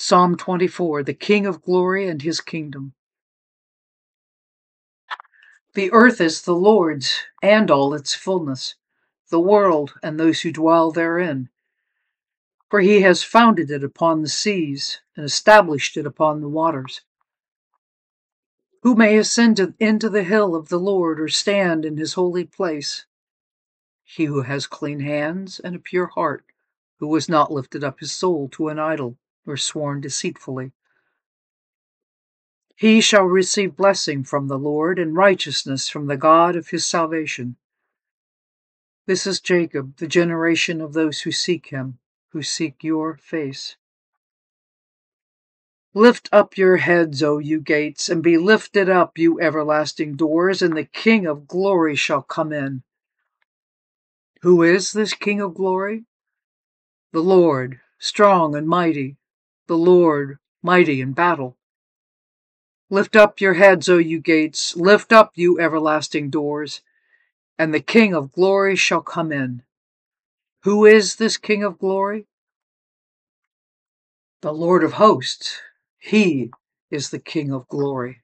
Psalm 24 The King of Glory and His Kingdom. The earth is the Lord's and all its fullness, the world and those who dwell therein. For he has founded it upon the seas and established it upon the waters. Who may ascend into the hill of the Lord or stand in his holy place? He who has clean hands and a pure heart, who has not lifted up his soul to an idol or sworn deceitfully. He shall receive blessing from the Lord and righteousness from the God of his salvation. This is Jacob, the generation of those who seek him, who seek your face. Lift up your heads, O you gates, and be lifted up, you everlasting doors, and the King of glory shall come in. Who is this King of glory? The Lord, strong and mighty, the Lord, mighty in battle. Lift up your heads, O you gates, lift up, you everlasting doors, and the King of glory shall come in. Who is this King of glory? The Lord of hosts, he is the King of glory.